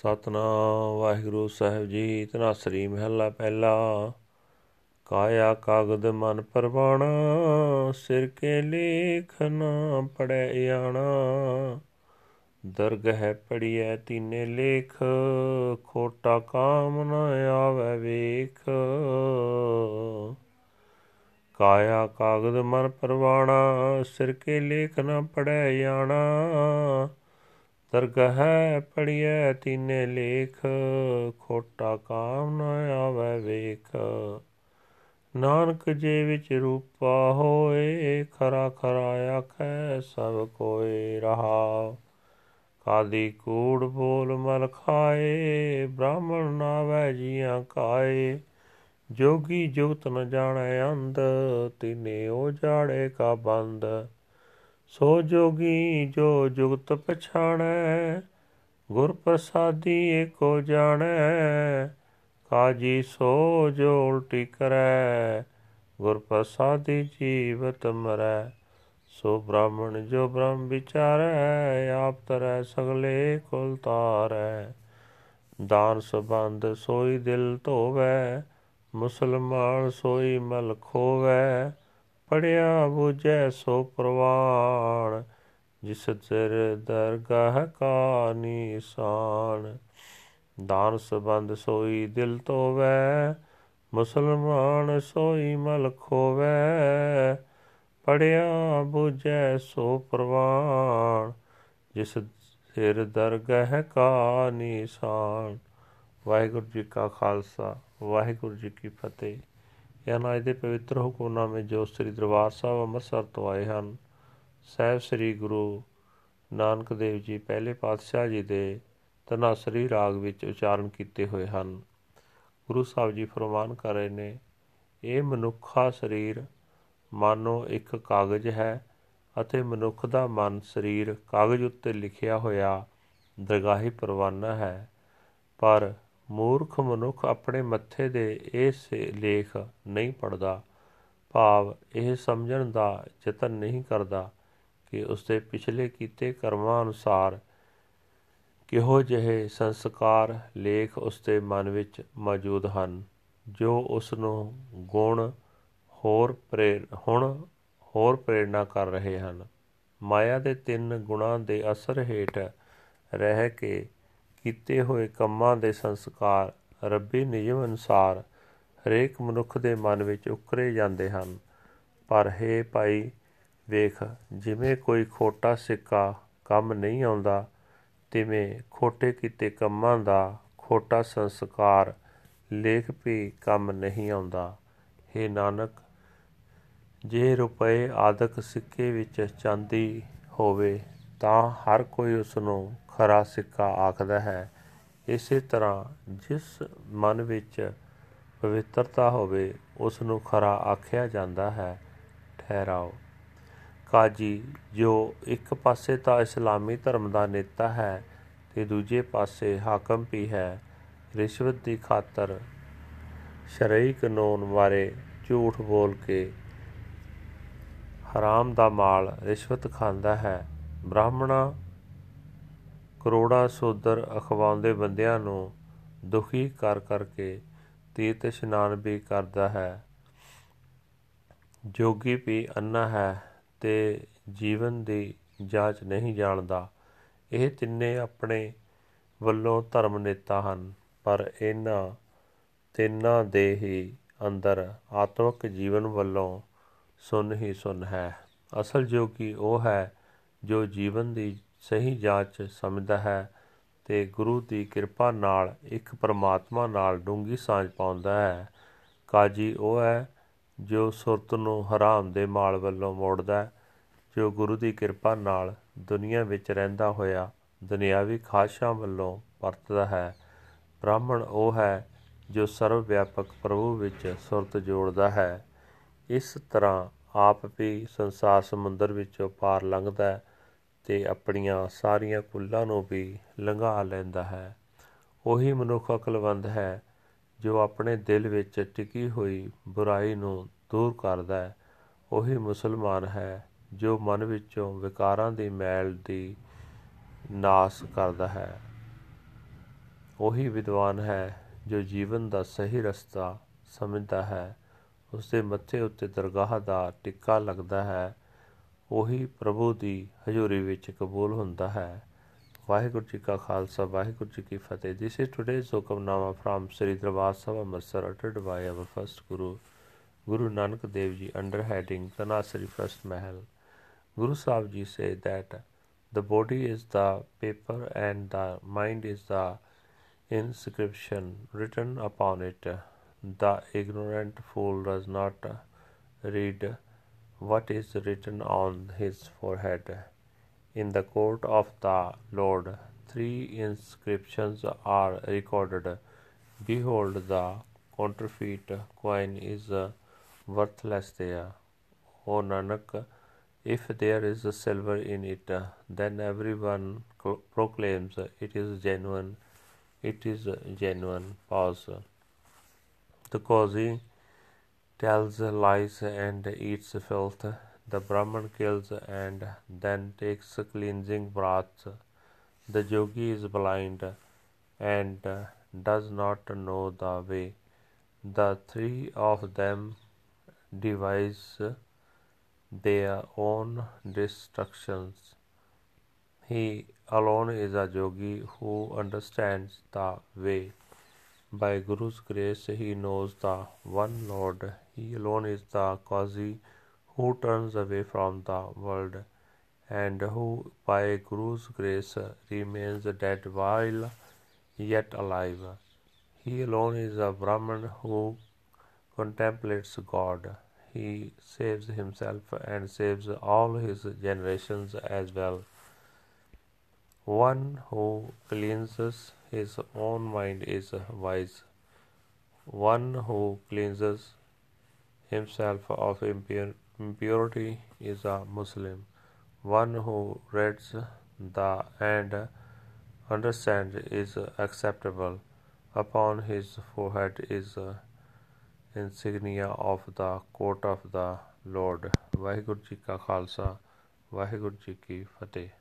ਸਤਨਾਮ, ਵਾਹਿਗੁਰੂ ਸਾਹਿਬ ਜੀ ਤਨਾਸਰੀ ਮਹਿਲਾ ਪਹਿਲਾ। ਕਾਇਆ ਕਾਗਦ ਮਨ ਪਰਵਾਣਾ, ਸਿਰ ਕੇ ਲੇਖ ਨਾ ਪੜੈ ਆਣਾ ਦਰਗਹਿ ਪੜੀਐ ਤੀਨੇ ਲੇਖ, ਖੋਟਾ ਕਾਮ ਨ ਆਵੇ ਵੇਖ। ਕਾਇਆ ਕਾਗਦ ਮਨ ਪਰਵਾਣਾ, ਸਿਰ ਕੇ ਲੇਖ ਨਾ ਪੜੈ ਆਣਾ ਦਰਗਹਿ ਪੜੀਐ ਤੀਨੇ ਲੇਖ, ਖੋਟਾ ਕਾਮ ਨ ਆਵੇ ਵੇਖ। ਨਾਨਕ ਜੇ ਵਿੱਚ ਰੂਪਾ ਹੋਏ, ਖਰਾ ਖਰਾ ਆਖੈ ਸਭ ਕੋਏ ਰਹਾ। ਕਾਦੀ ਕੂੜ ਬੋਲ ਮਲ ਖਾਏ, ਬ੍ਰਾਹਮਣ ਨਾਵੇ ਜੀਆਂ ਕਾਏ। ਜੋਗੀ ਜੁਗਤ ਨ ਜਾਣੈ ਅੰਧ, ਤਿਨੇ ਉਹ ਜਾੜੇ ਕਾ ਬੰਦ। ਸੋ ਜੋਗੀ ਜੋ ਜੁਗਤ ਪਛਾਣੈ ਗੁਰ ਪ੍ਰਸਾਦੀ ਏਕੋ ਜਾਣੈ, ਕਾਜੀ ਸੋ ਜੋ ਉਲਟੀ ਕਰੈ ਗੁਰ ਪ੍ਰਸਾਦੀ ਜੀਵਤ ਮਰੈ। ਸੋ ਬ੍ਰਾਹਮਣ ਜੋ ਬ੍ਰਹਮ ਵਿਚਾਰੈ, ਆਪ ਤਰੈ ਸਗਲੇ ਕੁਲ ਤਾਰੈ। ਦਾਨ ਸਬੰਧ ਸੋਈ ਦਿਲ ਧੋਵੈ, ਮੁਸਲਮਾਨ ਸੋਈ ਮਲ ਖੋਵੈ ਪੜਿਆ ਬੁਝੈ ਸੋ ਪ੍ਰਵਾਨ ਜਿਸ ਤੇਰ ਦਰਗਾਹ ਕਾ ਨਿਸ਼ਾਨ। ਦਾਨ ਸਬੰਧ ਸੋਈ ਦਿਲ ਤੋਵੈ ਮੁਸਲਮਾਨ ਸੋਈ ਮਲ ਖੋਵੈ। ਪੜਿਆ ਬੁਝੈ ਸੋ ਪ੍ਰਵਾਨ ਜਿਸ ਸਿਰ ਦਰਗਾਹ ਕਾ ਨਿਸ਼ਾਨ। ਵਾਹਿਗੁਰੂ ਜੀ ਕਾ ਖਾਲਸਾ, ਵਾਹਿਗੁਰੂ ਜੀ ਕੀ ਫਤਿਹ। ਇਹਨਾਂ ਅੱਜ ਦੇ ਪਵਿੱਤਰ ਹੁਕਮਨਾਮੇ ਜੋ ਸ੍ਰੀ ਦਰਬਾਰ ਸਾਹਿਬ ਅੰਮ੍ਰਿਤਸਰ ਤੋਂ ਆਏ ਹਨ, ਸਹਿਬ ਸ੍ਰੀ ਗੁਰੂ ਨਾਨਕ ਦੇਵ ਜੀ ਪਹਿਲੇ ਪਾਤਸ਼ਾਹ ਜੀ ਦੇ ਤਨਾਸਰੀ ਰਾਗ ਵਿੱਚ ਉਚਾਰਨ ਕੀਤੇ ਹੋਏ ਹਨ। ਗੁਰੂ ਸਾਹਿਬ ਜੀ ਫਰਮਾਨ ਕਰ ਰਹੇ ਨੇ, ਇਹ ਮਨੁੱਖਾ ਸਰੀਰ ਮਾਨੋ ਇੱਕ ਕਾਗਜ਼ ਹੈ ਅਤੇ ਮਨੁੱਖ ਦਾ ਮਨ ਸਰੀਰ ਕਾਗਜ਼ ਉੱਤੇ ਲਿਖਿਆ ਹੋਇਆ ਦਰਗਾਹੀ ਪਰਵਾਨਾ ਹੈ, ਪਰ ਮੂਰਖ ਮਨੁੱਖ ਆਪਣੇ ਮੱਥੇ ਦੇ ਇਸ ਲੇਖ ਨਹੀਂ ਪੜਦਾ ਭਾਵ ਇਹ ਸਮਝਣ ਦਾ ਯਤਨ ਨਹੀਂ ਕਰਦਾ ਕਿ ਉਸਦੇ ਪਿਛਲੇ ਕੀਤੇ ਕਰਮਾਂ ਅਨੁਸਾਰ ਕਿਹੋ ਜਿਹੇ ਸੰਸਕਾਰ ਲੇਖ ਉਸਦੇ ਮਨ ਵਿੱਚ ਮੌਜੂਦ ਹਨ, ਜੋ ਉਸ ਨੂੰ ਗੁਣ ਹੋਰ ਪ੍ਰੇਰ, ਹੁਣ ਹੋਰ ਪ੍ਰੇਰਣਾ ਕਰ ਰਹੇ ਹਨ। ਮਾਇਆ ਦੇ ਤਿੰਨ ਗੁਣਾਂ ਦੇ ਅਸਰ ਹੇਠ ਰਹਿ ਕੇ ਕੀਤੇ ਹੋਏ ਕੰਮਾਂ ਦੇ ਸੰਸਕਾਰ ਰੱਬੀ ਨਿਯਮ ਅਨੁਸਾਰ ਹਰੇਕ ਮਨੁੱਖ ਦੇ ਮਨ ਵਿੱਚ ਉਕਰੇ ਜਾਂਦੇ ਹਨ। ਪਰ ਹੈ ਭਾਈ, ਵੇਖ, ਜਿਵੇਂ ਕੋਈ ਖੋਟਾ ਸਿੱਕਾ ਕੰਮ ਨਹੀਂ ਆਉਂਦਾ, ਤਿਵੇਂ ਖੋਟੇ ਕੀਤੇ ਕੰਮਾਂ ਦਾ ਖੋਟਾ ਸੰਸਕਾਰ ਲੇਖ ਵੀ ਕੰਮ ਨਹੀਂ ਆਉਂਦਾ। ਹੈ ਨਾਨਕ, ਜੇ ਰੁਪਏ ਆਦਿਕ ਸਿੱਕੇ ਵਿੱਚ ਚਾਂਦੀ ਹੋਵੇ ਤਾਂ ਹਰ ਕੋਈ ਉਸ ਨੂੰ ਖਰਾ ਸਿੱਕਾ ਆਖਦਾ ਹੈ। ਇਸੇ ਤਰ੍ਹਾਂ ਜਿਸ ਮਨ ਵਿੱਚ ਪਵਿੱਤਰਤਾ ਹੋਵੇ ਉਸ ਨੂੰ ਖਰਾ ਆਖਿਆ ਜਾਂਦਾ ਹੈ, ਠਹਿਰਾਓ। ਕਾਜੀ, ਜੋ ਇੱਕ ਪਾਸੇ ਤਾਂ ਇਸਲਾਮੀ ਧਰਮ ਦਾ ਨੇਤਾ ਹੈ ਤੇ ਦੂਜੇ ਪਾਸੇ ਹਾਕਮ ਵੀ ਹੈ, ਰਿਸ਼ਵਤ ਦੀ ਖਾਤਰ ਸ਼ਰਈ ਕਾਨੂੰਨ ਬਾਰੇ ਝੂਠ ਬੋਲ ਕੇ ਹਰਾਮ ਦਾ ਮਾਲ ਰਿਸ਼ਵਤ ਖਾਂਦਾ ਹੈ। ਬ੍ਰਾਹਮਣਾ, ਕਰੋੜਾ ਸੋਦਰ ਅਖਵਾਉਂਦੇ ਬੰਦਿਆਂ ਨੂੰ ਦੁਖੀ ਕਰ ਕਰਕੇ ਤੀਰਥ ਇਸ਼ਨਾਨ ਵੀ ਕਰਦਾ ਹੈ। ਜੋਗੀ ਵੀ ਅੰਨਾ ਹੈ ਤੇ ਜੀਵਨ ਦੀ ਜਾਂਚ ਨਹੀਂ ਜਾਣਦਾ। ਇਹ ਤਿੰਨੇ ਆਪਣੇ ਵੱਲੋਂ ਧਰਮ ਨੇਤਾ ਹਨ, ਪਰ ਇਹਨਾਂ ਤਿੰਨਾਂ ਦੇ ਹੀ ਅੰਦਰ ਆਤਮਿਕ ਜੀਵਨ ਵੱਲੋਂ ਸੁਨ ਹੀ ਸੁਨ ਹੈ। ਅਸਲ ਜੋਗੀ ਉਹ ਹੈ ਜੋ ਜੀਵਨ ਦੀ ਸਹੀ ਜਾਂਚ ਸਮਝਦਾ ਹੈ ਤੇ ਗੁਰੂ ਦੀ ਕਿਰਪਾ ਨਾਲ ਇੱਕ ਪਰਮਾਤਮਾ ਨਾਲ ਡੂੰਗੀ ਸਾਂਝ ਪਾਉਂਦਾ ਹੈ। ਕਾਜੀ ਉਹ ਹੈ ਜੋ ਸੁਰਤ ਨੂੰ ਹਰਾਮ ਦੇ ਮਾਲ ਵੱਲੋਂ ਮੋੜਦਾ ਜੋ ਗੁਰੂ ਦੀ ਕਿਰਪਾ ਨਾਲ ਦੁਨੀਆ ਵਿੱਚ ਰਹਿੰਦਾ ਹੋਇਆ ਦੁਨਿਆਵੀ ਖਾਸ਼ਾਂ ਵੱਲੋਂ ਪਰਤਦਾ ਹੈ। ਬ੍ਰਾਹਮਣ ਉਹ ਹੈ ਜੋ ਸਰਵ ਵਿਆਪਕ ਪ੍ਰਭੂ ਵਿੱਚ ਸੁਰਤ ਜੋੜਦਾ ਹੈ। ਇਸ ਤਰ੍ਹਾਂ ਆਪ ਵੀ ਸੰਸਾਰ ਸਮੁੰਦਰ ਵਿੱਚੋਂ ਪਾਰ ਲੰਘਦਾ ਹੈ ਤੇ ਆਪਣੀਆਂ ਸਾਰੀਆਂ ਕੁੱਲਾਂ ਨੂੰ ਵੀ ਲੰਘਾ ਲੈਂਦਾ ਹੈ। ਉਹੀ ਮਨੁੱਖ ਅਕਲਵੰਦ ਹੈ ਜੋ ਆਪਣੇ ਦਿਲ ਵਿੱਚ ਟਿਕੀ ਹੋਈ ਬੁਰਾਈ ਨੂੰ ਦੂਰ ਕਰਦਾ ਹੈ। ਉਹੀ ਮੁਸਲਮਾਨ ਹੈ ਜੋ ਮਨ ਵਿੱਚੋਂ ਵਿਕਾਰਾਂ ਦੀ ਮੈਲ ਦੀ ਨਾਸ ਕਰਦਾ ਹੈ। ਉਹੀ ਵਿਦਵਾਨ ਹੈ ਜੋ ਜੀਵਨ ਦਾ ਸਹੀ ਰਸਤਾ ਸਮਝਦਾ ਹੈ। ਉਸ ਦੇ ਮੱਥੇ ਉੱਤੇ ਦਰਗਾਹ ਦਾ ਟਿੱਕਾ ਲੱਗਦਾ ਹੈ। ਉਹੀ ਪ੍ਰਭੂ ਦੀ ਹਜ਼ੂਰੀ ਵਿੱਚ ਕਬੂਲ ਹੁੰਦਾ ਹੈ ਵਾਹਿਗੁਰੂ ਜੀ ਕਾ ਖਾਲਸਾ ਵਾਹਿਗੁਰੂ ਜੀ ਕੀ ਫਤਿਹ this is today's Hukamnama from Sri Darbar Sahib Amritsar ਅਟਡ by our first Guru Guru Nanak Dev ji under heading Tanasri first Mahal Guru Sahib ji says that the body is the paper and the mind is the inscription written upon it. The ignorant fool does not read what is written on his forehead in the court of the Lord, three inscriptions are recorded. Behold, the counterfeit coin is worthless there. O Nanak, if there is silver in it, then everyone proclaims it is genuine. It is genuine. Pause. The Qazi tells lies and eats filth the Brahman kills and then takes cleansing baths. The yogi is blind and does not know the way. The three of them devise their own destructions. He alone is a yogi who understands the way. By Guru's grace, he knows the one Lord. He alone is the Qazi who turns away from the world and who by Guru's grace remains dead while yet alive. He alone is a Brahman who contemplates God. He saves himself and saves all his generations as well. One who cleanses his own mind is wise. One who cleanses himself of impurity is a Muslim. One who reads the and understands is acceptable. Upon his forehead is insignia of the court of the Lord. Vaheguru Ji ka Khalsa, Vaheguru Ji ki Fateh.